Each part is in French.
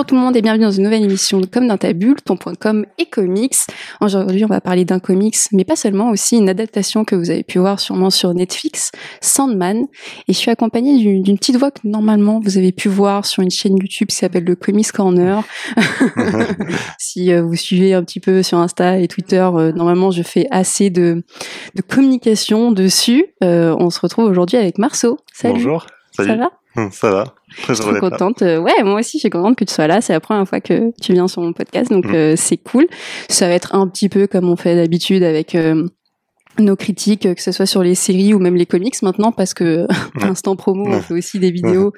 Bonjour tout le monde et bienvenue dans une nouvelle émission de Comme dans ta bulle, ton point com et comics. Aujourd'hui, on va parler d'un comics, mais pas seulement, aussi une adaptation que vous avez pu voir sûrement sur Netflix, Sandman. Et je suis accompagnée d'une petite voix que normalement vous avez pu voir sur une chaîne YouTube qui s'appelle le Comics Corner. si euh, vous suivez un petit peu sur Insta et Twitter, euh, normalement je fais assez de, de communication dessus. Euh, on se retrouve aujourd'hui avec Marceau. Salut. Bonjour. Salut. Ça va Hum, Ça va. Je suis contente. Euh, Ouais, moi aussi, je suis contente que tu sois là. C'est la première fois que tu viens sur mon podcast, donc Mm. euh, c'est cool. Ça va être un petit peu comme on fait d'habitude avec euh, nos critiques, euh, que ce soit sur les séries ou même les comics maintenant, parce que instant promo, on Ouais. fait aussi des vidéos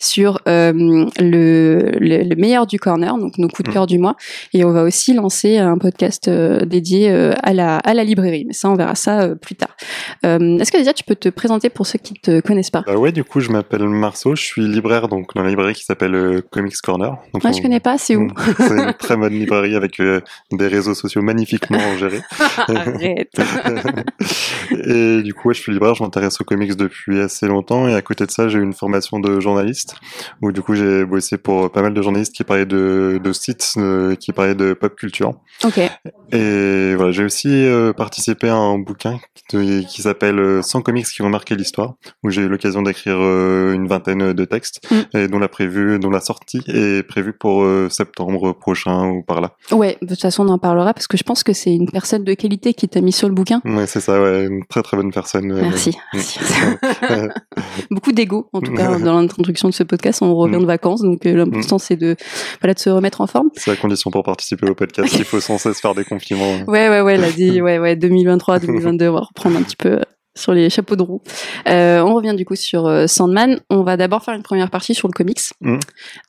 sur euh, le, le, le meilleur du corner, donc nos coups de Mm. cœur du mois, et on va aussi lancer un podcast euh, dédié euh, à la à la librairie. Mais ça, on verra ça plus tard. Est-ce que déjà tu peux te présenter pour ceux qui te connaissent pas? Bah ouais, du coup, je m'appelle Marceau, je suis libraire donc dans la librairie qui s'appelle Comics Corner. Donc, Moi, on- je connais pas. C'est où? Hum, C'est une très bonne librairie avec des réseaux sociaux magnifiquement gérés. Arrête. et du coup, ouais, je suis libraire, je m'intéresse aux comics depuis assez longtemps et à côté de ça, j'ai eu une formation de journaliste où du coup, j'ai bossé pour pas mal de journalistes qui parlaient de, de sites, euh, qui parlaient de pop culture. Ok. Et voilà, j'ai aussi euh, participé à un bouquin qui, qui s'appelle euh, 100 comics qui ont marqué l'histoire, où j'ai eu l'occasion d'écrire euh, une vingtaine de textes, Mm. et dont la prévue, dont la sortie est prévue pour euh, septembre prochain ou par là. Ouais, de toute façon, on en parlera parce que je pense que c'est une personne de qualité qui t'a mis sur le bouquin. Ouais, c'est ça, ouais, une très très bonne personne. euh, Merci. Mm. merci. Beaucoup d'ego, en tout cas, dans l'introduction de ce podcast. On revient Mm. de vacances, donc euh, l'important, c'est de, voilà, de se remettre en forme. C'est la condition pour participer au podcast. Il faut sans cesse faire des compliments. Ouais, ouais, ouais, elle a dit, ouais, ouais, 2023, 2022, on va reprendre un petit peu euh, sur les chapeaux de roue. Euh, on revient du coup sur Sandman. On va d'abord faire une première partie sur le comics. Mm.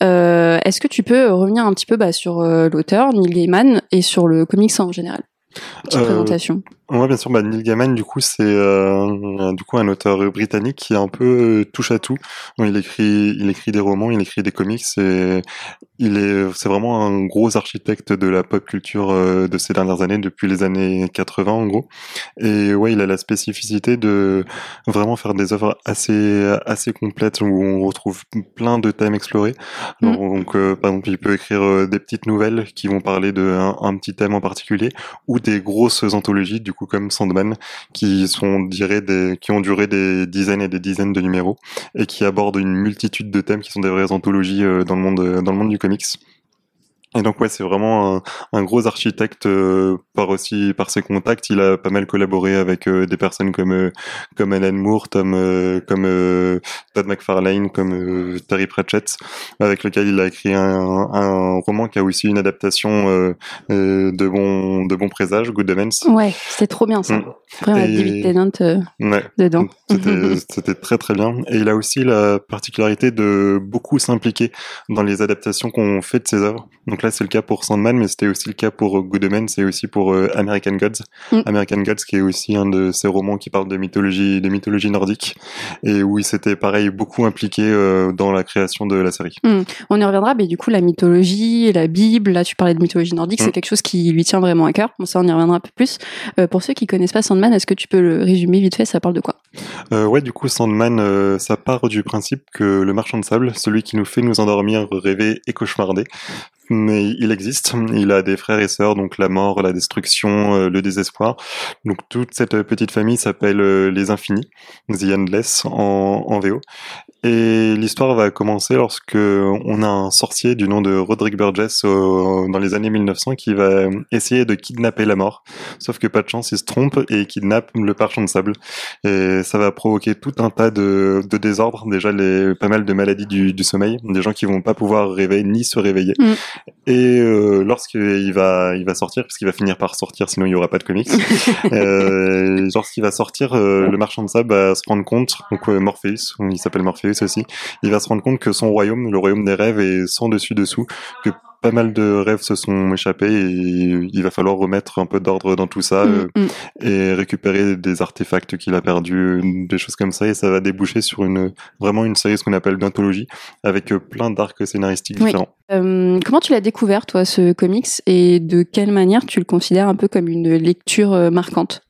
Euh, Est-ce que tu peux revenir un petit peu bah, sur l'auteur, Neil Gaiman, et sur le comics en général? Petite Euh, présentation. Ouais, bien sûr. Bah, Neil Gaiman, du coup, c'est euh, du coup un auteur britannique qui est un peu euh, touche à tout. Il écrit, il écrit des romans, il écrit des comics. Et il est, c'est vraiment un gros architecte de la pop culture euh, de ces dernières années, depuis les années 80 en gros. Et ouais, il a la spécificité de vraiment faire des œuvres assez assez complètes où on retrouve plein de thèmes explorés. Alors, donc, euh, par exemple, il peut écrire des petites nouvelles qui vont parler d'un un petit thème en particulier ou des grosses anthologies, du coup comme Sandman, qui sont des, qui ont duré des dizaines et des dizaines de numéros et qui abordent une multitude de thèmes qui sont des vraies anthologies euh, dans le monde dans le monde du comics. Et donc ouais, c'est vraiment un, un gros architecte euh, par aussi par ses contacts. Il a pas mal collaboré avec euh, des personnes comme euh, comme Alan Moore, Tom, euh, comme euh, Todd McFarlane, comme euh, Terry Pratchett, avec lequel il a écrit un, un roman qui a aussi une adaptation euh, euh, de bon de bon présage, Good Omens. Ouais, c'était trop bien ça. Mm. Vraiment, Et- David Tennant Ouais. dedans. C'était c'était très très bien. Et il a aussi la particularité de beaucoup s'impliquer dans les adaptations qu'on fait de ses œuvres. Donc là, c'est le cas pour Sandman, mais c'était aussi le cas pour Good Omens et aussi pour euh, American Gods. Mm. American Gods, qui est aussi un de ces romans qui parle de mythologie, de mythologie nordique, et où il s'était pareil beaucoup impliqué euh, dans la création de la série. On y reviendra, mais du coup, la mythologie, la Bible, là, tu parlais de mythologie nordique, Mm. c'est quelque chose qui lui tient vraiment à cœur. Bon, ça, on y reviendra un peu plus. Euh, pour ceux qui connaissent pas Sandman, est-ce que tu peux le résumer vite fait Ça parle de quoi? Euh, ouais, du coup, Sandman, euh, ça part du principe que le marchand de sable, celui qui nous fait nous endormir, rêver et cauchemarder, mais il existe. Il a des frères et sœurs, donc la mort, la destruction, euh, le désespoir. Donc toute cette petite famille s'appelle euh, les Infinis, The Endless en, en VO. Et l'histoire va commencer lorsque on a un sorcier du nom de Roderick Burgess euh, dans les années 1900 qui va essayer de kidnapper la mort. Sauf que pas de chance, il se trompe et kidnappe le marchand de sable. Et ça va provoquer tout un tas de, de désordres. Déjà, les, pas mal de maladies du, du sommeil, des gens qui vont pas pouvoir rêver ni se réveiller. Mm. Et euh, lorsqu'il va, il va sortir, parce qu'il va finir par sortir, sinon il y aura pas de comics. euh, lorsqu'il va sortir, euh, le marchand de sable va se rendre compte, donc euh, Morpheus, il s'appelle Morpheus aussi, il va se rendre compte que son royaume, le royaume des rêves, est sans dessus dessous, que pas mal de rêves se sont échappés et il va falloir remettre un peu d'ordre dans tout ça. euh, Mm, mm. et récupérer des artefacts qu'il a perdus, des choses comme ça, et ça va déboucher sur une vraiment une série ce qu'on appelle d'anthologie, avec euh, plein d'arcs scénaristiques Oui. différents. Euh, comment tu l'as découvert, toi, ce comics, et de quelle manière tu le considères un peu comme une lecture marquante?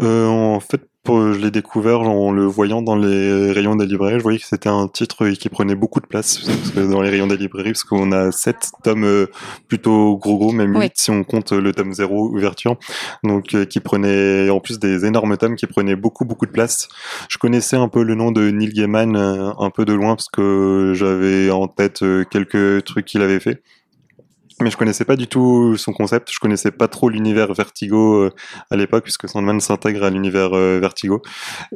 Euh, en fait, je l'ai découvert en le voyant dans les rayons des librairies. Je voyais que c'était un titre qui prenait beaucoup de place dans les rayons des librairies, parce qu'on a sept tomes euh, plutôt gros gros, même huit si on compte le tome 0 ouverture. Donc euh, qui prenait en plus des énormes tomes qui prenaient beaucoup beaucoup de place. Je connaissais un peu le nom de Neil Gaiman euh, un peu de loin parce que j'avais en tête quelques trucs qu'il avait fait mais je connaissais pas du tout son concept. Je connaissais pas trop l'univers Vertigo euh, à l'époque puisque Sandman s'intègre à l'univers euh, Vertigo.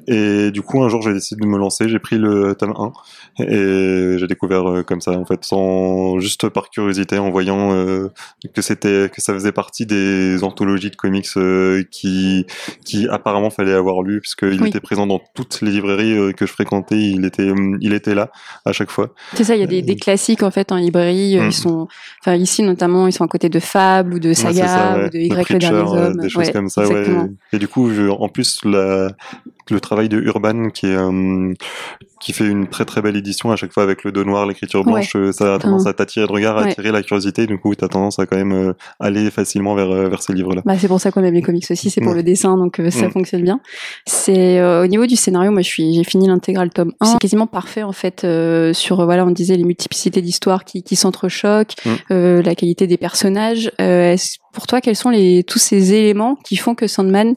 Et du coup, un jour, j'ai décidé de me lancer. J'ai pris le tome 1 et j'ai découvert euh, comme ça, en fait, sans juste par curiosité, en voyant que c'était que ça faisait partie des anthologies de comics qui qui apparemment fallait avoir lu puisqu'il était présent dans toutes les librairies que je fréquentais. Il était il était là à chaque fois. C'est ça. Il y a des, des classiques en fait en librairie. Ils mm. sont, enfin ici notamment, ils sont à côté de Fable ou de Saga ou de Y le dernier euh, homme. Des choses comme ça, ouais. Et du coup, je, en plus, la, le travail de Urban qui est euh, qui fait une très très belle édition à chaque fois avec le dos noir, l'écriture blanche, euh, ça a tendance à t'attirer le regard, à attirer la curiosité, du coup tu as tendance à quand même euh, aller facilement vers vers ces livres-là. Bah, c'est pour ça qu'on aime les comics aussi, c'est pour le dessin, donc ça fonctionne bien. C'est au niveau du scénario, moi je suis j'ai fini l'intégrale tome 1, c'est quasiment parfait en fait sur voilà on disait les multiplicités d'histoires qui qui s'entrechoquent, mm. la qualité des personnages. Pour toi, quels sont les tous ces éléments qui font que Sandman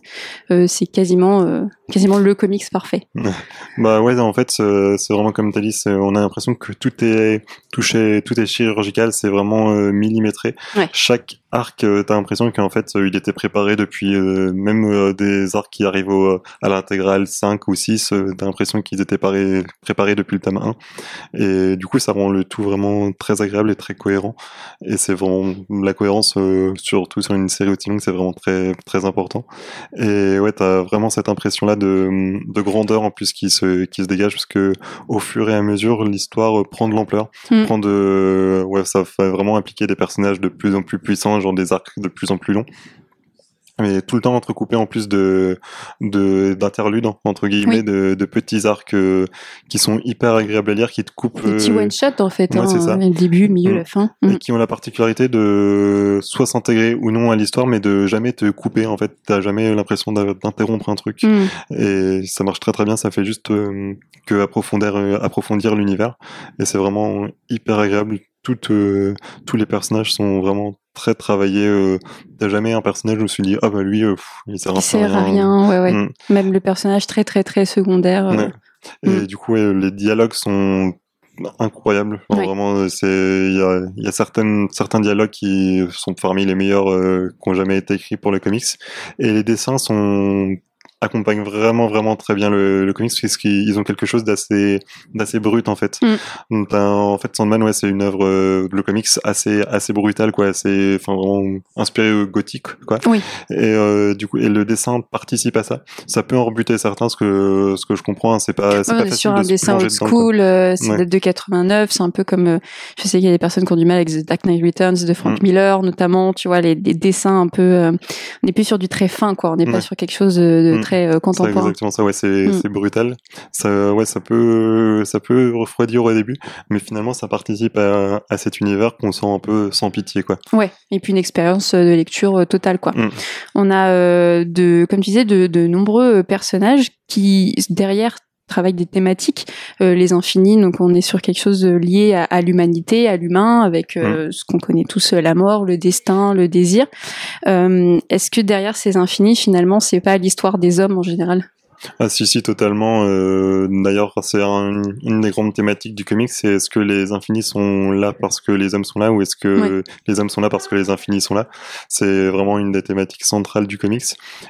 c'est quasiment quasiment le comics parfait? bah ouais, en fait, c'est vraiment comme t'as dit, on a l'impression que tout est touché, tout est chirurgical, c'est vraiment euh, millimétré. Chaque arc, euh, t'as l'impression qu'en fait, euh, il était préparé depuis euh, même des arcs qui arrivent à l'intégrale 5 ou 6, t'as l'impression qu'ils étaient préparés depuis le tome 1. Et du coup, ça rend le tout vraiment très agréable et très cohérent. Et c'est vraiment la cohérence, surtout sur une série aussi longue, c'est vraiment très très important. Et ouais, t'as vraiment cette impression-là de, de grandeur en plus qui se qui se dégage parce que au fur et à mesure, l'histoire prend de l'ampleur, mm. prend de ouais, ça va vraiment impliquer des personnages de plus en plus puissants genre des arcs de plus en plus longs. Mais tout le temps entrecoupé en plus de d'interludes entre guillemets de, petits arcs euh, qui sont hyper agréables à lire qui te coupent des petits euh, one shot en fait hein, le début le milieu mm. la fin. Et mm. qui ont la particularité de soit s'intégrer ou non à l'histoire mais de jamais te couper en fait. T'as jamais l'impression d'interrompre un truc. Mm. et ça marche très très bien. Ça fait juste euh, que approfondir approfondir l'univers. Et c'est vraiment hyper agréable. Toutes, tous les personnages sont vraiment très travaillés. Euh, T'as jamais un personnage où je me suis dit ah bah lui euh, il sert, il sert à rien. ouais ouais. Mm. Même le personnage très très très secondaire. Euh, et mm. du coup les dialogues sont incroyables. Vraiment c'est il y a, y a certaines certains dialogues qui sont parmi les meilleurs qui ont jamais été écrits pour le comics et les dessins sont accompagne vraiment vraiment très bien le, le comics parce qu'ils ont quelque chose d'assez d'assez brut en fait. Mm. en fait Sandman ouais c'est une œuvre euh, le comics assez assez brutal quoi, assez enfin vraiment inspiré gothique quoi. Oui. Et euh, du coup et le dessin participe à ça. Ça peut en rebuter certains ce que ce que je comprends, hein, c'est pas c'est pas facile sur un dessin old school, euh, c'est date de 89, c'est un peu comme euh, je sais qu'il y a des personnes qui ont du mal avec The Dark Knight Returns de Frank mm. Miller notamment, tu vois les, les dessins un peu on n'est plus sur du très fin quoi, on n'est pas sur quelque chose de mm. Très euh, c'est exactement ça, ouais, c'est mm. brutal. Ça, ouais, ça peut, ça peut refroidir au début, mais finalement, ça participe à, à cet univers qu'on sent un peu sans pitié, quoi. Ouais, et puis une expérience de lecture euh, totale, quoi. Mm. On a, euh, de, comme tu disais, de, de nombreux personnages qui, derrière, travaillent des thématiques, les infinis. Donc on est sur quelque chose lié à, l'humanité, à l'humain, avec mm. ce qu'on connaît tous la mort, le destin, le désir. Est-ce que derrière ces infinis, finalement, c'est pas l'histoire des hommes en général? Ah si si totalement. Euh, D'ailleurs c'est une des grandes thématiques du comics, c'est est-ce que les infinis sont là parce que les hommes sont là ou est-ce que les hommes sont là parce que les infinis sont là? C'est vraiment une des thématiques centrales du comics.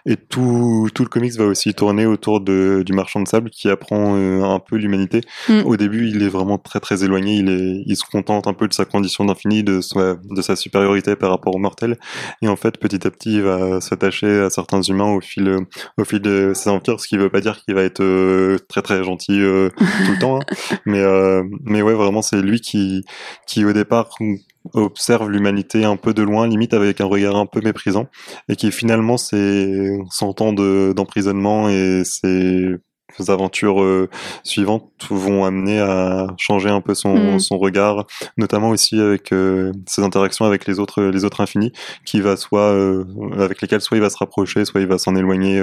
Et tout, tout le comics va aussi tourner autour de, du marchand de sable qui apprend euh, un peu l'humanité. Mm. Au début il est vraiment très très éloigné, il, est, il se contente un peu de sa condition d'infini, de, sa, de sa supériorité par rapport aux mortels. Et en fait petit à petit il va s'attacher à certains humains au fil, au fil de ses empires, ce qui veut pas dire qu'il va être euh, très très gentil euh, tout le temps, hein. mais euh, mais ouais vraiment c'est lui qui qui au départ observe l'humanité un peu de loin, limite avec un regard un peu méprisant, et qui finalement c'est son temps d'emprisonnement et ses aventures suivantes vont amener à changer un peu son, mm. son regard, notamment aussi avec ses interactions avec les autres les autres infinis, qui va soit avec lesquels soit il va se rapprocher, soit il va s'en éloigner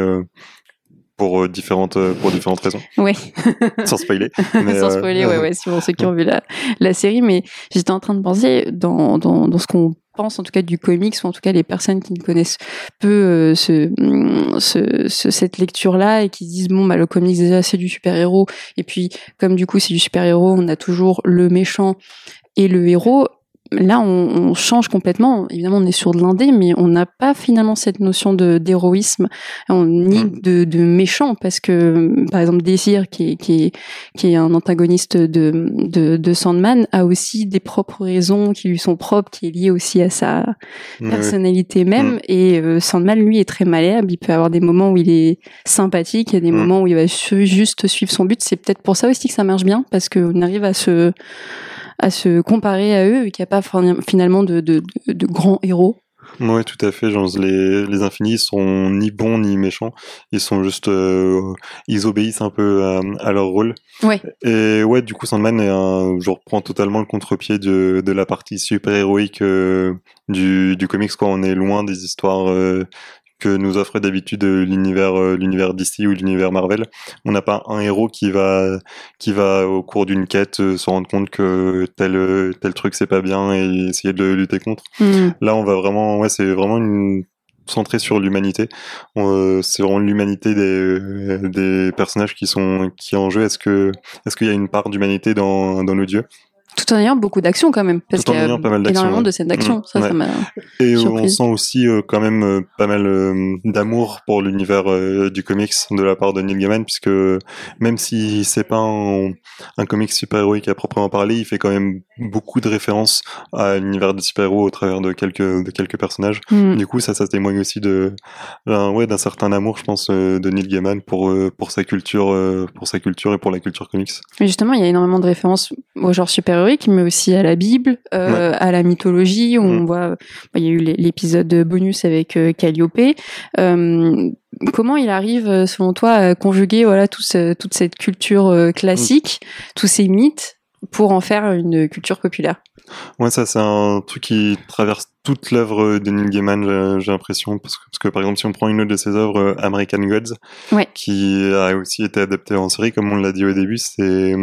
pour euh, différentes euh, pour différentes raisons. Ouais. Sans spoiler. Mais, Sans spoiler, ouais, ouais, pour ceux qui ont vu la, la série. Mais j'étais en train de penser dans, dans, dans ce qu'on pense en tout cas du comics ou en tout cas les personnes qui ne connaissent peu ce, ce, ce, cette lecture là et qui disent bon bah le comics déjà c'est du super héros et puis comme du coup c'est du super héros on a toujours le méchant et le héros là, on, on, change complètement. Évidemment, on est sur de l'indé, mais on n'a pas finalement cette notion de d'héroïsme ni mm. de, de, méchant, parce que par exemple, Désir, qui est, qui est, qui est un antagoniste de, de, de, Sandman, a aussi des propres raisons qui lui sont propres, qui est lié aussi à sa personnalité même. Mm. Et euh, Sandman, lui, est très malléable. Il peut avoir des moments où il est sympathique, il y a des mm. moments où il va juste suivre son but. C'est peut-être pour ça aussi que ça marche bien, parce qu'on arrive à se à se comparer à eux et qu'il n'y a pas finalement de, de, de, grands héros. Oui, tout à fait. Genre, les, les infinis sont ni bons ni méchants. Ils sont juste, euh, ils obéissent un peu à, leur rôle. Ouais. Et ouais, du coup, Sandman est un, je reprends totalement le contre-pied de, de la partie super héroïque euh, du, du comics. Quoi, on est loin des histoires euh, que nous offre d'habitude euh, l'univers euh, l'univers DC ou l'univers Marvel. On n'a pas un héros qui va qui va au cours d'une quête euh, se rendre compte que tel tel truc c'est pas bien et essayer de lutter contre. Hmm. Là, on va vraiment ouais, c'est vraiment une centré sur l'humanité. c'est vraiment l'humanité des, des personnages qui sont qui en jeu. Est-ce que est-ce qu'il y a une part d'humanité dans dans nos dieux tout en ayant beaucoup d'action quand même, parce qu'il y a énormément de scènes d'action. Mmh, ça, ça m'a Et on sent aussi euh, quand même euh, pas mal euh, d'amour pour l'univers du comics de la part de Neil Gaiman, puisque même si c'est pas un, un comics super-héroïque à proprement parler, il fait quand même beaucoup de références à l'univers de super-héros au travers de quelques de quelques personnages. Mmh. Du coup, ça, ça témoigne aussi de ouais d'un certain amour, je pense, de Neil Gaiman pour pour sa culture, pour sa culture et pour la culture comics. Mais justement, il y a énormément de références au genre super-héros mais aussi à la Bible, euh, à la mythologie. Où On mm. voit, il y a eu l'épisode bonus avec euh, Calliope. Euh, comment il arrive, selon toi, à conjuguer voilà tout toute cette culture classique, tous ces mythes, pour en faire une culture populaire? Ouais, ça c'est un truc qui traverse toute l'œuvre de Neil Gaiman, j'ai l'impression, parce que, parce que par exemple si on prend une autre de ses œuvres, euh, American Gods, qui a aussi été adaptée en série, comme on l'a dit au début, c'est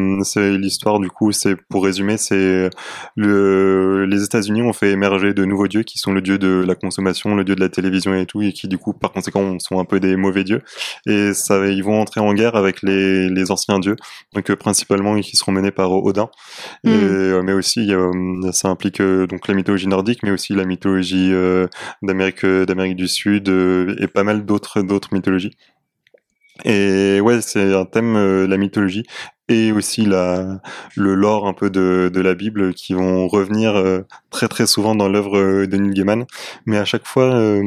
l'histoire du coup, c'est pour résumer, c'est le les États-Unis ont fait émerger de nouveaux dieux qui sont le dieu de la consommation, le dieu de la télévision et tout, et qui du coup par conséquent sont un peu des mauvais dieux, et ça ils vont entrer en guerre avec les les anciens dieux, donc euh, principalement qui seront menés par Odin, et, hmm. euh, mais aussi ça implique donc la mythologie nordique, mais aussi la mythologie euh, d'Amérique euh, d'Amérique du Sud euh, et pas mal d'autres d'autres mythologies. Et ouais, c'est un thème, la mythologie, et aussi la, le lore un peu de, de la Bible qui vont revenir très très souvent dans l'œuvre de Neil Gaiman. Mais à chaque fois,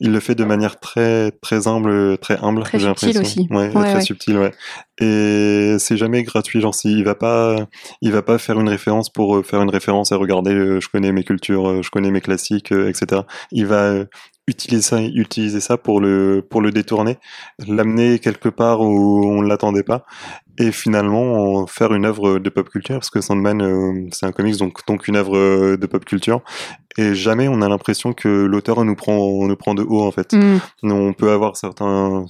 il le fait de manière très très humble, très humble. Très subtil aussi. Ouais, très subtil, ouais. Et c'est jamais gratuit, genre si il va pas, il va pas faire une référence pour faire une référence et regarder, je connais mes cultures, je connais mes classiques, etc. Il va utiliser ça, utiliser ça pour le pour le détourner, l'amener quelque part où on l'attendait pas, et finalement faire une œuvre de pop culture parce que Sandman euh, c'est un comics donc donc une œuvre euh, de pop culture et jamais on a l'impression que l'auteur nous prend nous prend de haut en fait. Mm. On peut avoir certains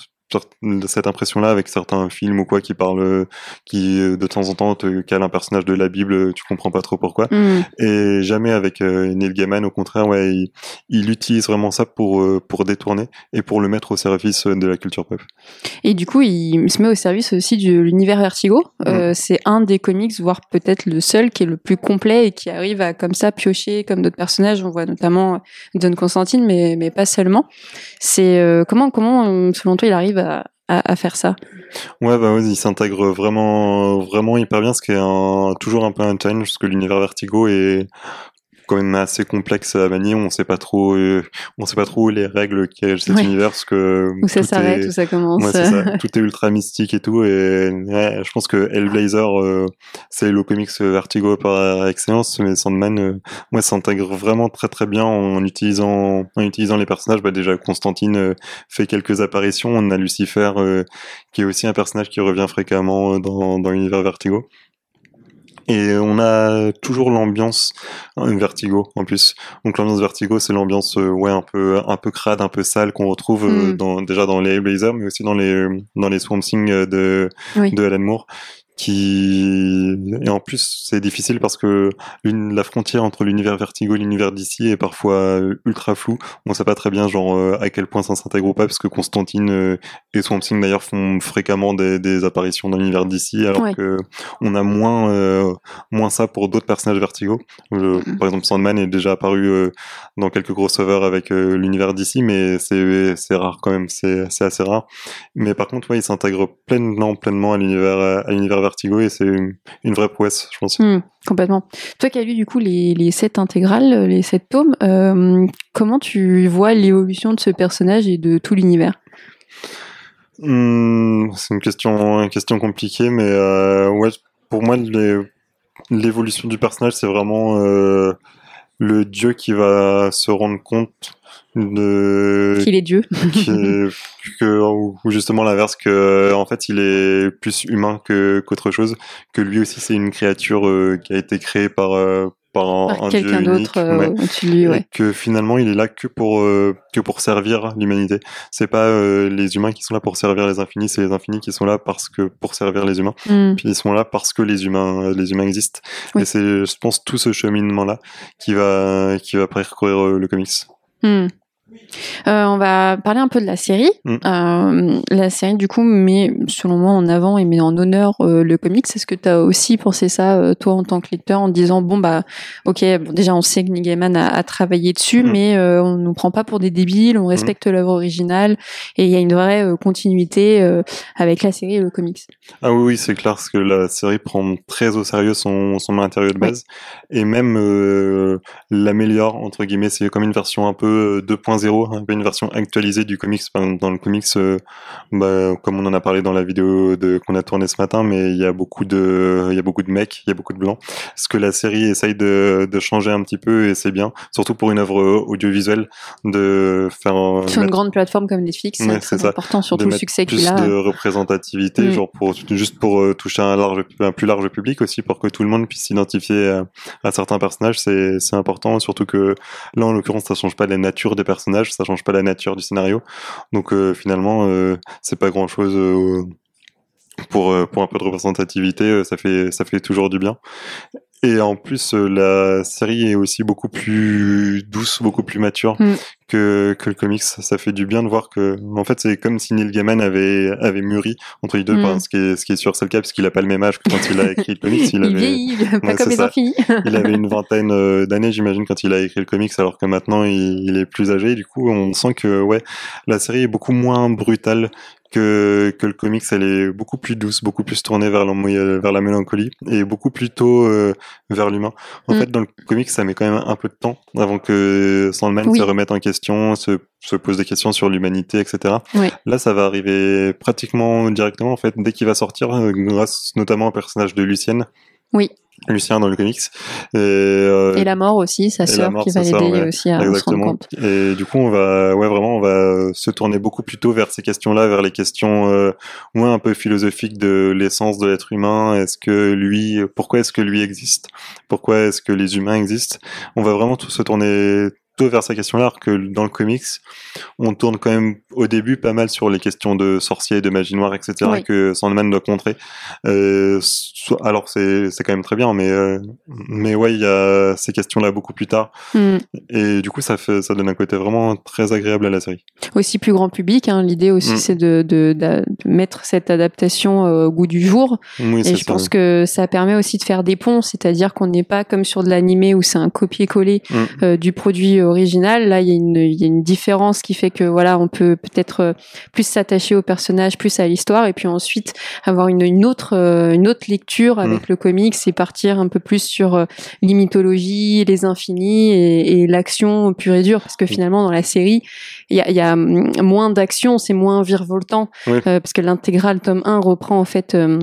cette impression-là avec certains films ou quoi qui parlent, qui euh, de temps en temps te calent un personnage de la Bible, tu comprends pas trop pourquoi. Mm. Et jamais avec euh, Neil Gaiman, au contraire, ouais, il, il, utilise vraiment ça pour euh, pour détourner et pour le mettre au service de la culture pop. Et du coup, il se met au service aussi de l'univers Vertigo. Mm. c'est un des comics, voire peut-être le seul, qui est le plus complet et qui arrive à comme ça piocher comme d'autres personnages. On voit notamment John Constantine, mais mais pas seulement. C'est comment comment selon toi il arrive à, faire ça. Ouais, bah il s'intègre vraiment, vraiment hyper bien, ce qui est toujours un peu un challenge, parce que l'univers Vertigo est quand même assez complexe à manier. On sait pas trop, euh, on sait pas trop les règles a cet univers, parce que où ça s'arrête, où ça commence. Ouais, ça. tout est ultra mystique et tout. Et ouais, je pense que Hellblazer, euh, c'est le comics Vertigo par excellence, mais Sandman, euh, ouais, s'intègre vraiment très très bien en utilisant, en utilisant les personnages. Bah déjà, Constantine euh, fait quelques apparitions. On a Lucifer, qui est aussi un personnage qui revient fréquemment dans dans l'univers Vertigo. Et on a toujours l'ambiance Vertigo en plus. Donc l'ambiance Vertigo, c'est l'ambiance ouais un peu un peu crade, un peu sale qu'on retrouve Mm. dans, déjà dans les Blazers, mais aussi dans les dans les Swamp Thing de Oui. de Alan Moore qui et en plus c'est difficile parce que une, la frontière entre l'univers Vertigo et l'univers d'ici est parfois euh, ultra floue on sait pas très bien genre euh, à quel point ça s'intègre ou pas parce que Constantine euh, et Swamp Thing d'ailleurs font fréquemment des, des apparitions dans l'univers d'ici alors Ouais. que on a moins euh, moins ça pour d'autres personnages Vertigo Le- Mhm. par exemple Sandman est déjà apparu euh, dans quelques crossovers avec euh, l'univers d'ici mais c'est c'est rare quand même c'est c'est assez rare mais par contre, ouais, il s'intègre pleinement, pleinement à l'univers, à l'univers Vertigo et c'est une, vraie prouesse, je pense. Hmm, complètement. Toi qui as lu du coup les, les sept intégrales, les sept tomes, euh, comment tu vois l'évolution de ce personnage et de tout l'univers? Hmm, c'est une question, une question compliquée, mais euh, ouais, pour moi, l'évolution du personnage, c'est vraiment euh, le dieu qui va se rendre compte de Qu'il est Dieu. qui est- que ou ou justement l'inverse que en fait il est plus humain que qu'autre chose que lui aussi c'est une créature euh, qui a été créée par euh, par un, Par un dieu unique euh, ouais. au-dessus de lui, ouais. et que finalement il est là que pour euh, que pour servir l'humanité c'est pas euh, les humains qui sont là pour servir les infinis c'est les infinis qui sont là parce que pour servir les humains Hmm, puis ils sont là parce que les humains les humains existent Oui. et c'est je pense tout ce cheminement là qui va qui va parcourir le comics hmm. Euh, on va parler un peu de la série. Mm. Euh, la série, du coup, met, selon moi, en avant et met en honneur euh, le comics. Est-ce que tu as aussi pensé ça, toi, en tant que lecteur, en disant, bon, bah, ok, bon, déjà, on sait que Neil Gaiman a, a travaillé dessus, Mm. mais on nous prend pas pour des débiles, on respecte l'œuvre originale, et il y a une vraie continuité avec la série et le comics. Ah oui, oui, c'est clair, parce que la série prend très au sérieux son, son matériau de base, et même l'améliore, entre guillemets, c'est comme une version un peu euh, 2.0, un peu une version actualisée du comics. Dans le comics, euh, bah, comme on en a parlé dans la vidéo de, qu'on a tournée ce matin, mais il y a beaucoup de, il y a beaucoup de mecs, il y a beaucoup de blancs. Ce que la série essaye de, de changer un petit peu, et c'est bien, surtout pour une œuvre audiovisuelle, de faire Sur une grande plateforme comme Netflix, Ouais, c'est important, surtout le succès qu'il plus a. de représentativité, Mm. genre pour juste pour euh, toucher un large, un plus large public aussi, pour que tout le monde puisse s'identifier à, à certains personnages, c'est c'est important. Surtout que là, en l'occurrence, ça change pas la nature des personnages, ça change pas la nature du scénario. Donc euh, finalement, euh, c'est pas grand chose. pour, euh, pour un peu de représentativité, ça fait ça fait toujours du bien. Et en plus, euh, la série est aussi beaucoup plus douce, beaucoup plus mature Mm. que, que le comics. Ça fait du bien de voir que, en fait, c'est comme si Neil Gaiman avait, avait mûri entre les deux. Mm. Ce, qui est, ce qui est sûr, c'est le cas, parce qu'il a pas le même âge que quand il a écrit le comics. Il, Il, avait, vieillit, pas Ouais, comme c'est les ça. infinis. il avait une vingtaine euh, d'années, j'imagine, quand il a écrit le comics, alors que maintenant, il, il est plus âgé. Du coup, on sent que, ouais, la série est beaucoup moins brutale que, que le comics, elle est beaucoup plus douce, beaucoup plus tournée vers la, vers la mélancolie et beaucoup plus tôt euh, vers l'humain. En Mm. fait, dans le comics, ça met quand même un peu de temps avant que Sandman Oui. se remette en question, se, se pose des questions sur l'humanité, etc. Oui. Là, ça va arriver pratiquement directement, en fait, dès qu'il va sortir, euh, grâce notamment au personnage de Lucienne. Oui. Lucien dans le comics. Et, euh, Et la mort aussi, sa sœur qui va l'aider ouais. aussi à se rendre compte. Et du coup, on va, ouais, vraiment, on va se tourner beaucoup plus tôt vers ces questions-là, vers les questions, euh, ouais, un peu philosophiques de l'essence de l'être humain. Est-ce que lui, pourquoi est-ce que lui existe? Pourquoi est-ce que les humains existent? On va vraiment tout se tourner tôt vers ces questions-là, alors que dans le comics, on tourne quand même au début pas mal sur les questions de sorciers, de magie noire, etc. Oui. que Sandman doit contrer. Euh, alors c'est quand même très bien, mais euh, mais ouais, il y a ces questions-là beaucoup plus tard. Hmm. Et du coup, ça fait, ça donne un côté vraiment très agréable à la série. Aussi plus grand public, hein. l'idée aussi Mm. c'est de, de, mettre cette adaptation euh, au goût du jour. Oui, Et je ça. pense que ça permet aussi de faire des ponts, c'est-à-dire qu'on n'est pas comme sur de l'animé où c'est un copier-coller Mm. euh, du produit original. Là, il y, a une- il y a une différence qui fait que voilà, on peut peut-être euh, plus s'attacher au personnage, plus à l'histoire, et puis ensuite avoir une, une autre euh, une autre lecture avec Mm. le comics et partir un peu plus sur euh, les mythologies, les infinis et, et l'action pure et dure, parce que finalement dans la série, il y a, il y a hum, moins d'action, c'est moins virevoltant, Oui. euh, parce que l'intégrale tome 1 reprend en fait. euh,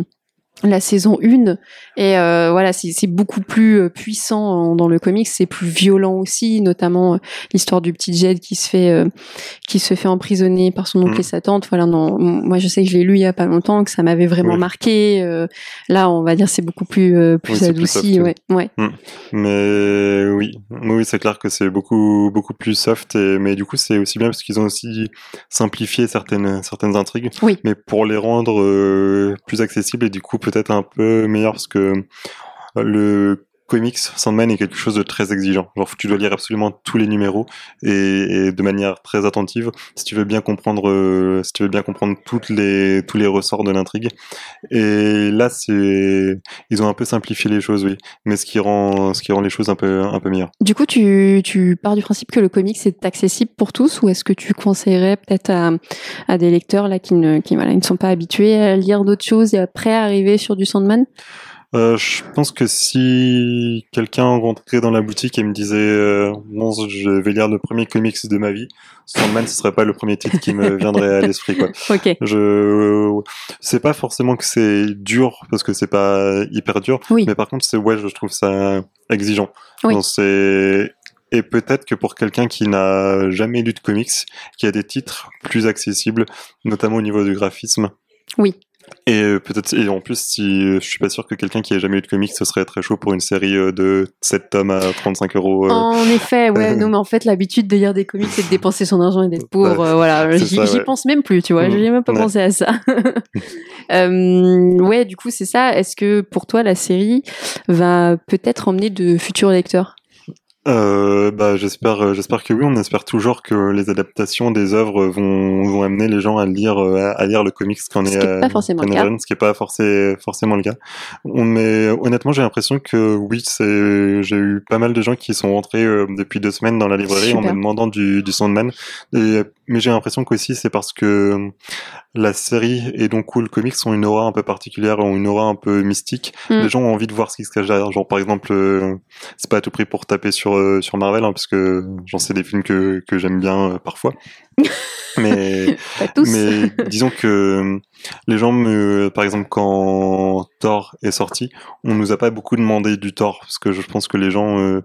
la saison 1 et euh, voilà c'est beaucoup plus euh, puissant dans le comics c'est plus violent aussi notamment euh, l'histoire du petit Jed qui se fait qui se fait emprisonner par son oncle et sa tante. Voilà non moi je sais que je l'ai lu il y a pas longtemps que ça m'avait vraiment marqué là on va dire c'est beaucoup plus plus adouci ouais ouais. Mm. mais oui. Oui c'est clair que c'est beaucoup beaucoup plus soft et mais du coup c'est aussi bien parce qu'ils ont aussi simplifié certaines certaines intrigues. Oui. mais pour les rendre plus accessibles et du coup peut-être un peu meilleur parce que le comics Sandman est quelque chose de très exigeant. Genre, tu dois lire absolument tous les numéros et, de manière très attentive si tu veux bien comprendre, euh, si tu veux bien comprendre toutes les tous les ressorts de l'intrigue. Et là, c'est ils ont un peu simplifié les choses, oui, mais ce qui rend ce qui rend les choses un peu un peu meilleures. Du coup, tu tu pars du principe que le comics est accessible pour tous, ou est-ce que tu conseillerais peut-être à, à des lecteurs là qui ne qui voilà, ne sont pas habitués à lire d'autres choses et après arriver sur du Sandman? Euh, je pense que si quelqu'un rentrait dans la boutique et me disait euh, bon, je vais lire le premier comics de ma vie, Sandman, ce serait pas le premier titre qui me viendrait à l'esprit quoi. ok. Je c'est pas forcément que c'est dur parce que c'est pas hyper dur, oui. mais par contre c'est ouais, je trouve ça exigeant. Oui. c'est et peut-être que pour quelqu'un qui n'a jamais lu de comics, qui a des titres plus accessibles, notamment au niveau du graphisme. Oui. Et euh, peut-être et en plus si euh, je suis pas sûr que quelqu'un qui ait jamais eu de comics ce serait très chaud pour une série euh, de 7 tomes à 35 euros. En effet, ouais, non mais en fait l'habitude de lire des comics c'est de dépenser son argent et d'être pauvre, voilà, j'y pense même plus, tu vois, j'ai même pas pensé à ça. ouais, du coup c'est ça. Est-ce que pour toi la série va peut-être emmener de futurs lecteurs? Euh, bah, j'espère, euh, j'espère que oui. On espère toujours que les adaptations des œuvres vont, vont amener les gens à lire, euh, à lire le comics qu'on est, ce qui est pas forcément le cas. ce qui est pas forcément, forcément le cas. Mais honnêtement, j'ai l'impression que oui, c'est, j'ai eu pas mal de gens qui sont rentrés euh, depuis deux semaines dans la librairie en me demandant du, du Sandman. Et, mais j'ai l'impression qu'aussi c'est parce que la série et donc cool comics ont une aura un peu particulière, ont une aura un peu mystique. Mm. Les gens ont envie de voir ce qui se cache derrière. Genre par exemple, c'est pas à tout prix pour taper sur euh, sur Marvel, hein, parce que j'en sais des films que, que j'aime bien euh, parfois. mais mais disons que euh, les gens me, par exemple, quand Thor est sorti, on nous a pas beaucoup demandé du Thor, parce que je pense que les gens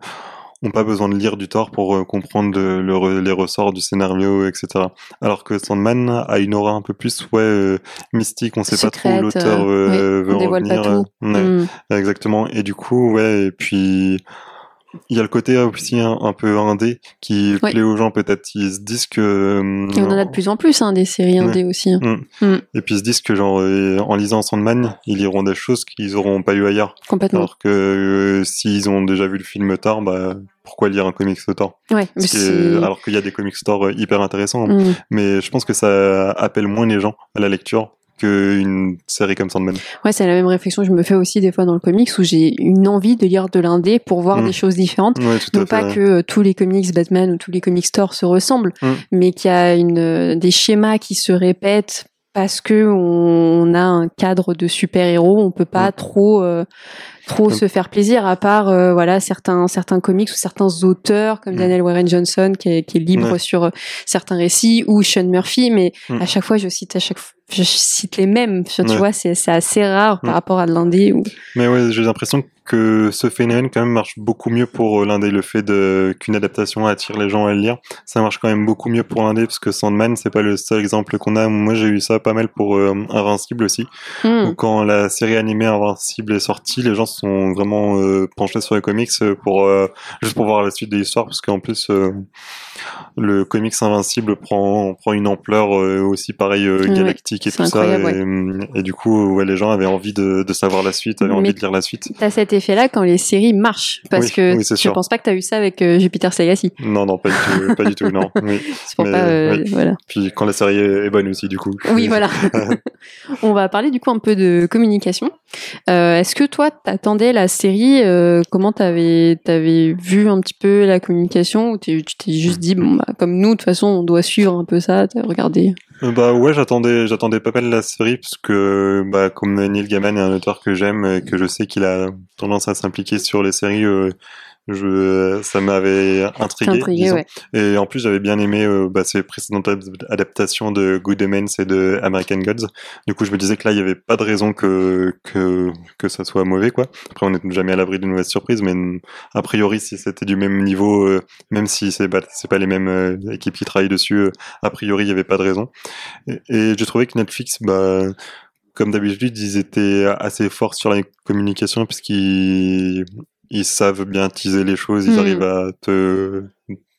ont pas besoin de lire du Thor pour comprendre le, les ressorts du scénario, etc. Alors que Sandman a une aura un peu plus ouais mystique, on sait pas trop où l'auteur veut revenir. Mm. Exactement. Et du coup, ouais, et puis il y a le côté aussi un, peu indé qui plaît aux gens peut-être ils se disent que et on en a de plus en plus hein, des séries indé aussi hein. mm. Mm. et puis ils se disent que genre euh, en lisant Sandman ils liront des choses qu'ils auront pas eu ailleurs complètement alors que euh, s'ils ont déjà vu le film Thor bah pourquoi lire un comics Thor? Ouais, alors qu'il y a des comics euh, hyper intéressants mm. mais je pense que ça appelle moins les gens à la lecture qu'une série comme Sandman. Ouais, c'est la même réflexion que je me fais aussi des fois dans le comics où j'ai une envie de lire de l'indé pour voir mm. des choses différentes. Ouais, non pas que euh, tous les comics Batman ou tous les comics Thor se ressemblent, mm. mais qu'il y a une, euh, des schémas qui se répètent parce que on a un cadre de super-héros, on peut pas mm. trop euh, trop se faire plaisir à part voilà certains certains comics ou certains auteurs comme Daniel Warren Johnson qui est, qui est libre sur certains récits ou Sean Murphy mais à chaque fois je cite à chaque fois je cite les mêmes, tu vois, c'est assez rare par rapport à l'indé. Ou... Mais ouais, j'ai l'impression que ce phénomène quand même marche beaucoup mieux pour euh, l'indé. Le fait de qu'une adaptation attire les gens à le lire, ça marche quand même beaucoup mieux pour l'indé parce que Sandman, c'est pas le seul exemple qu'on a. Moi, j'ai eu ça pas mal pour euh, Invincible aussi. Hmm. quand la série animée Invincible est sortie, les gens sont vraiment euh, penchés sur les comics pour juste pour voir la suite de l'histoire parce qu'en plus le comics Invincible prend prend une ampleur aussi pareil galactique et tout ça. Et, du coup, ouais, les gens avaient envie de, de savoir la suite, avaient envie de lire la suite. T'as cet effet-là quand les séries marchent, parce que je pense pas que t'as eu ça avec euh, Jupiter Legacy. Non, non, pas du tout, pas du tout, non. Oui. Pour pas, euh, voilà. Puis quand la série est bonne aussi, du coup. Oui, voilà. On va parler du coup un peu de communication. Euh, Est-ce que toi, t'attendais la série euh, Comment t'avais avais vu un petit peu la communication ou tu t'es juste dit bon bah comme nous de toute façon on doit suivre un peu ça, t'as regardé? Euh, bah ouais, j'attendais, j'attendais pas mal la série parce que bah comme Neil Gaiman est un auteur que j'aime et que je sais qu'il a tendance à s'impliquer sur les séries, euh, Je, ça m'avait intrigué. Intrigué, ouais. Et en plus, j'avais bien aimé euh, bah, ces précédentes ad- adaptations de Good Omens et de American Gods. Du coup, je me disais que là, il n'y avait pas de raison que, que, que ça soit mauvais, quoi. Après, on n'est jamais à l'abri d'une mauvaise surprise, mais a priori, si c'était du même niveau, euh, même si c'est bah, c'est pas les mêmes euh, équipes qui travaillent dessus, euh, a priori, il n'y avait pas de raison. Et, et j'ai trouvé que Netflix, bah, comme d'habitude, ils étaient assez forts sur la communication puisqu'ils ils savent bien teaser les choses, ils Mhm. arrivent à te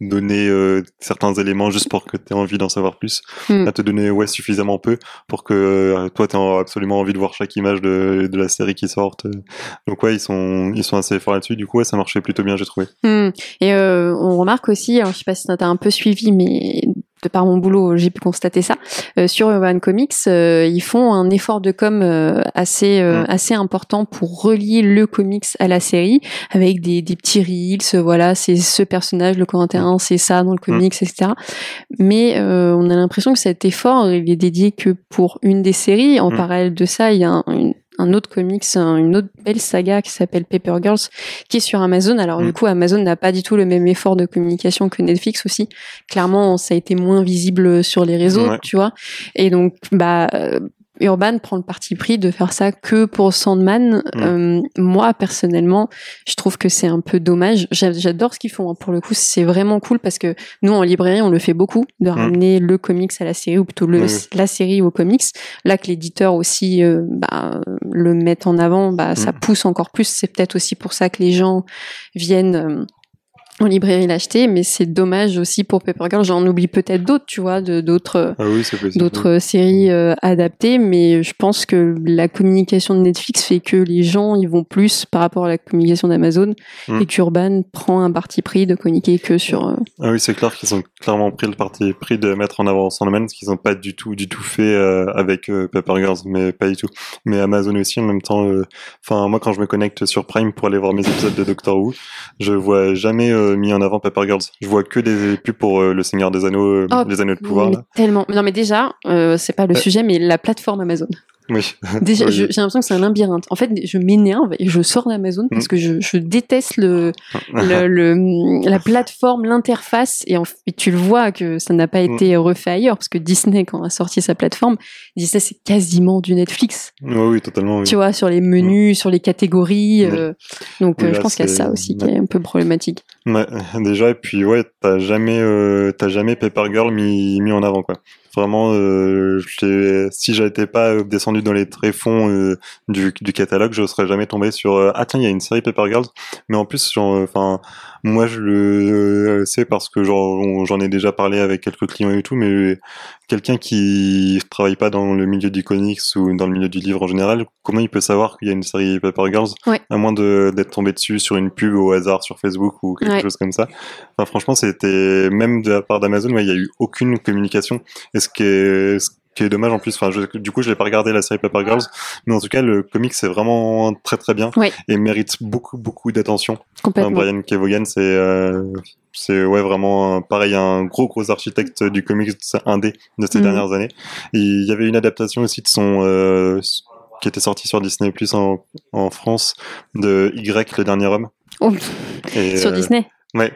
donner euh, certains éléments juste pour que tu aies envie d'en savoir plus, Mhm. à te donner ouais suffisamment peu pour que euh, toi tu aies absolument envie de voir chaque image de, de la série qui sorte. Donc ouais, ils sont ils sont assez forts là-dessus. Du coup, ouais, ça marchait plutôt bien, j'ai trouvé. Hmm. Et euh, on remarque aussi, alors je sais pas si t'as un peu suivi, mais de par mon boulot, j'ai pu constater ça. euh, sur Urban Comics, euh, ils font un effort de com euh, assez euh, Mm. assez important pour relier le comics à la série, avec des, des petits reels. Voilà, c'est ce personnage, le Corentin, c'est ça dans le comics, etc. Mais euh, on a l'impression que cet effort, il est dédié que pour une des séries. En Mm. parallèle de ça, il y a un, une- un autre comics, un- une autre belle saga qui s'appelle Paper Girls, qui est sur Amazon. Alors Mm. du coup, Amazon n'a pas du tout le même effort de communication que Netflix aussi. Clairement, ça a été moins visible sur les réseaux, Ouais. tu vois. Et donc, bah, euh, Urban prend le parti pris de faire ça que pour Sandman. Mm. Euh, moi, personnellement, je trouve que c'est un peu dommage. J'a- J'adore ce qu'ils font. hein. Pour le coup, c'est vraiment cool parce que nous, en librairie, on le fait beaucoup, de ramener le comics à la série ou plutôt le, Mm. La série au comics. Là, que l'éditeur aussi euh, bah, le met en avant, bah, ça Mm. pousse encore plus. C'est peut-être aussi pour ça que les gens viennent euh, en librairie l'acheter, mais c'est dommage aussi pour Paper Girl. J'en oublie peut-être d'autres, tu vois, d'autres Ah oui, d'autres séries euh, adaptées, mais je pense que la communication de Netflix fait que les gens ils vont plus par rapport à la communication d'Amazon Mm. et qu'Urban prend un parti pris de communiquer que sur. euh, Ah oui, c'est clair qu'ils ont clairement pris le parti pris de mettre en avant Sandman, ce qu'ils n'ont pas du tout, du tout fait euh, avec Paper Girls, mais pas du tout. Mais Amazon aussi, en même temps. Enfin, moi, quand je me connecte sur Prime pour aller voir mes épisodes de Doctor Who, je vois jamais euh, mis en avant Paper Girls. Je vois que des pubs pour euh, le Seigneur des Anneaux, euh, Oh, les Anneaux de pouvoir. mais tellement. Non, mais déjà, c'est pas le sujet, mais la plateforme Amazon. Oui. Déjà, Oui. j'ai l'impression que c'est un labyrinthe. En fait, je m'énerve et je sors d'Amazon parce Mm. que je, je déteste le, le, le- la plateforme, l'interface. Et en fait, tu le vois que ça n'a pas Mm. été refait ailleurs parce que Disney, quand a sorti sa plateforme, Disney, c'est quasiment du Netflix. oui, oui, totalement. Oui. Tu vois, sur les menus, sur les catégories. Mm. euh, donc, je pense qu'il y a ça aussi qui est un peu problématique. Ouais, déjà, et puis ouais, t'as jamais, euh, t'as jamais Paper Girl mis, mis en avant, quoi. Vraiment, euh, si j'étais pas euh, descendu dans les tréfonds euh, du, du catalogue, je serais jamais tombé sur euh, ah tiens, il y a une série Paper Girls. Mais en plus, euh, enfin, moi je le euh, sais parce que j'en ai déjà parlé avec quelques clients et tout, mais quelqu'un qui travaille pas dans le milieu du comics ou dans le milieu du livre en général, comment il peut savoir qu'il y a une série Paper Girls Ouais. à moins d'être tombé dessus sur une pub au hasard sur Facebook ou quelque Ouais. chose comme ça? Enfin, franchement, c'était même de la part d'Amazon, ouais, il y a eu aucune communication. Et ce qui est ce qui est dommage en plus. Enfin, je- du coup, je l'ai pas regardé la série Paper Girls, mais en tout cas, le comic c'est vraiment très très bien et mérite beaucoup beaucoup d'attention. Complètement. Brian Kevogan, c'est euh, c'est ouais vraiment pareil un gros gros architecte du comics indé de ces Mhm. dernières années. Il y avait une adaptation aussi de son euh, qui était sortie sur Disney Plus en, en France de Y le dernier homme. Oh, Et, sur euh, Disney. Ouais.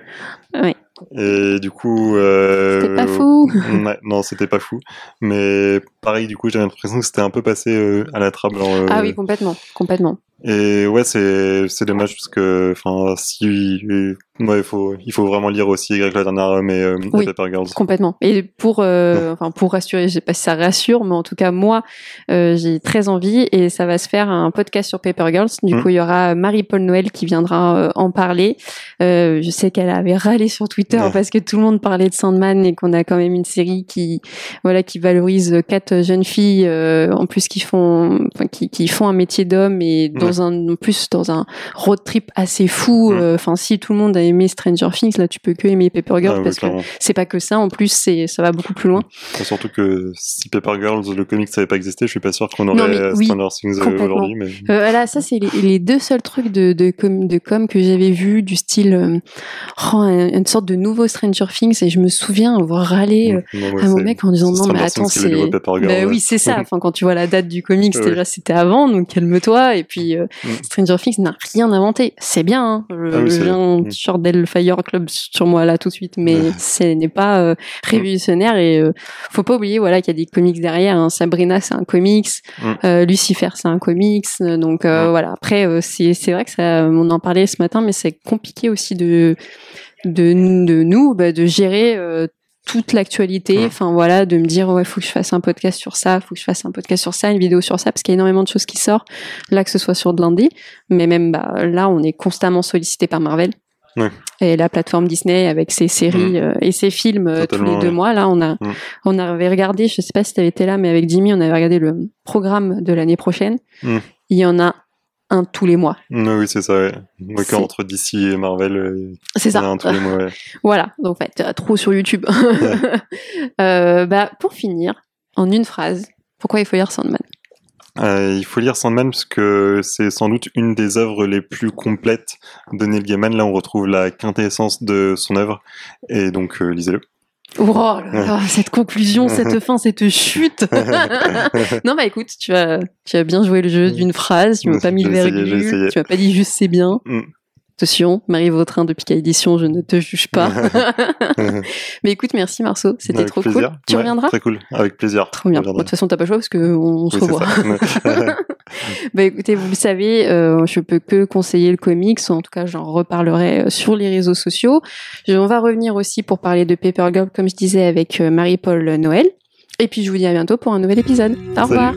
Ouais. Et du coup, euh, C'était pas fou. ouais, non, c'était pas fou. Mais pareil, du coup, j'ai l'impression que c'était un peu passé euh, à la trappe. genre, euh, Ah oui, complètement. Complètement. Et ouais, c'est c'est dommage parce que, enfin, si ouais, il faut il faut vraiment lire aussi Y la dernière homme et, euh, et Oui. Paper Girls. Complètement. Et pour, euh, enfin, pour rassurer, je sais pas si ça rassure, mais en tout cas, moi, euh, j'ai très envie et ça va se faire un podcast sur Paper Girls. Du Mm. coup, il y aura Marie-Paul Noël qui viendra euh, en parler. Euh, je sais qu'elle avait râlé sur Twitter Ouais. parce que tout le monde parlait de Sandman et qu'on a quand même une série qui, voilà, qui valorise quatre jeunes filles, euh, en plus qui font, qui, qui font un métier d'homme et dans un, en plus dans un road trip assez fou. Mm. euh, Enfin, si tout le monde a aimé Stranger Things, là tu peux que aimer Paper Girl Ah parce que c'est pas que ça. En plus, c'est ça va beaucoup plus loin. Et Surtout que si Paper Girls, le comics, n'avait pas existé, je suis pas sûr qu'on Non, aurait mais euh, oui, Stranger Things euh, aujourd'hui. Mais... Euh, voilà, ça c'est les, les deux seuls trucs de, de, com, de com que j'avais vu du style euh, oh, un- une sorte de nouveau Stranger Things et je me souviens avoir râlé Non, ouais, à mon mec en disant non mais attends c'est bah ouais. oui c'est ça enfin quand tu vois la date du comics Ouais. déjà c'était avant donc calme-toi et puis euh, Mm. Stranger Things n'a rien inventé c'est bien hein. je, Ah oui, un Mm. t-shirt d'Hellfire Club sur moi là tout de suite mais ce n'est pas euh, révolutionnaire et euh, faut pas oublier voilà qu'il y a des comics derrière hein. Sabrina c'est un comics Mm. euh, Lucifer c'est un comics donc euh, voilà après c'est c'est vrai que ça on en parlait ce matin mais c'est compliqué aussi de de, de nous bah, de gérer toute l'actualité Mm. enfin voilà de me dire ouais faut que je fasse un podcast sur ça faut que je fasse un podcast sur ça une vidéo sur ça parce qu'il y a énormément de choses qui sortent là que ce soit sur de l'indé mais même bah, là on est constamment sollicité par Marvel Ouais. et la plateforme Disney avec ses séries euh, et ses films euh, tous les deux ouais. mois là on a Mm. on avait regardé je sais pas si tu été là mais avec Jimmy on avait regardé le programme de l'année prochaine Mm. il y en a un tous les mois Non, oui, c'est ça, ouais. Donc, entre DC et Marvel, euh, c'est ça un tous les mois, ouais. Voilà, donc en fait, euh, trop sur YouTube. Euh, bah, pour finir, en une phrase, pourquoi il faut lire Sandman? Euh, il faut lire Sandman parce que c'est sans doute une des œuvres les plus complètes de Neil Gaiman. Là, on retrouve la quintessence de son œuvre. Et donc, euh, lisez-le. Oh là là, cette conclusion, cette fin, cette chute. Non, bah écoute, tu as, tu as bien joué le jeu d'une phrase, tu m'as pas mis le virgule, tu m'as pas dit juste c'est bien. Attention, Marie Vautrin de Pika Édition, je ne te juge pas. Mais écoute, merci Marceau, c'était Avec trop plaisir. cool. Tu Ouais, reviendras Très cool, avec plaisir. Trop bien. De toute façon, t'as pas le choix parce que on, on se revoit. Bah écoutez, vous le savez, euh, je peux que conseiller le comics, ou en tout cas j'en reparlerai euh, sur les réseaux sociaux. Je- on va revenir aussi pour parler de Paper Girl, comme je disais, avec euh, Marie-Paul Noël. Et puis je vous dis à bientôt pour un nouvel épisode. Au Salut. revoir.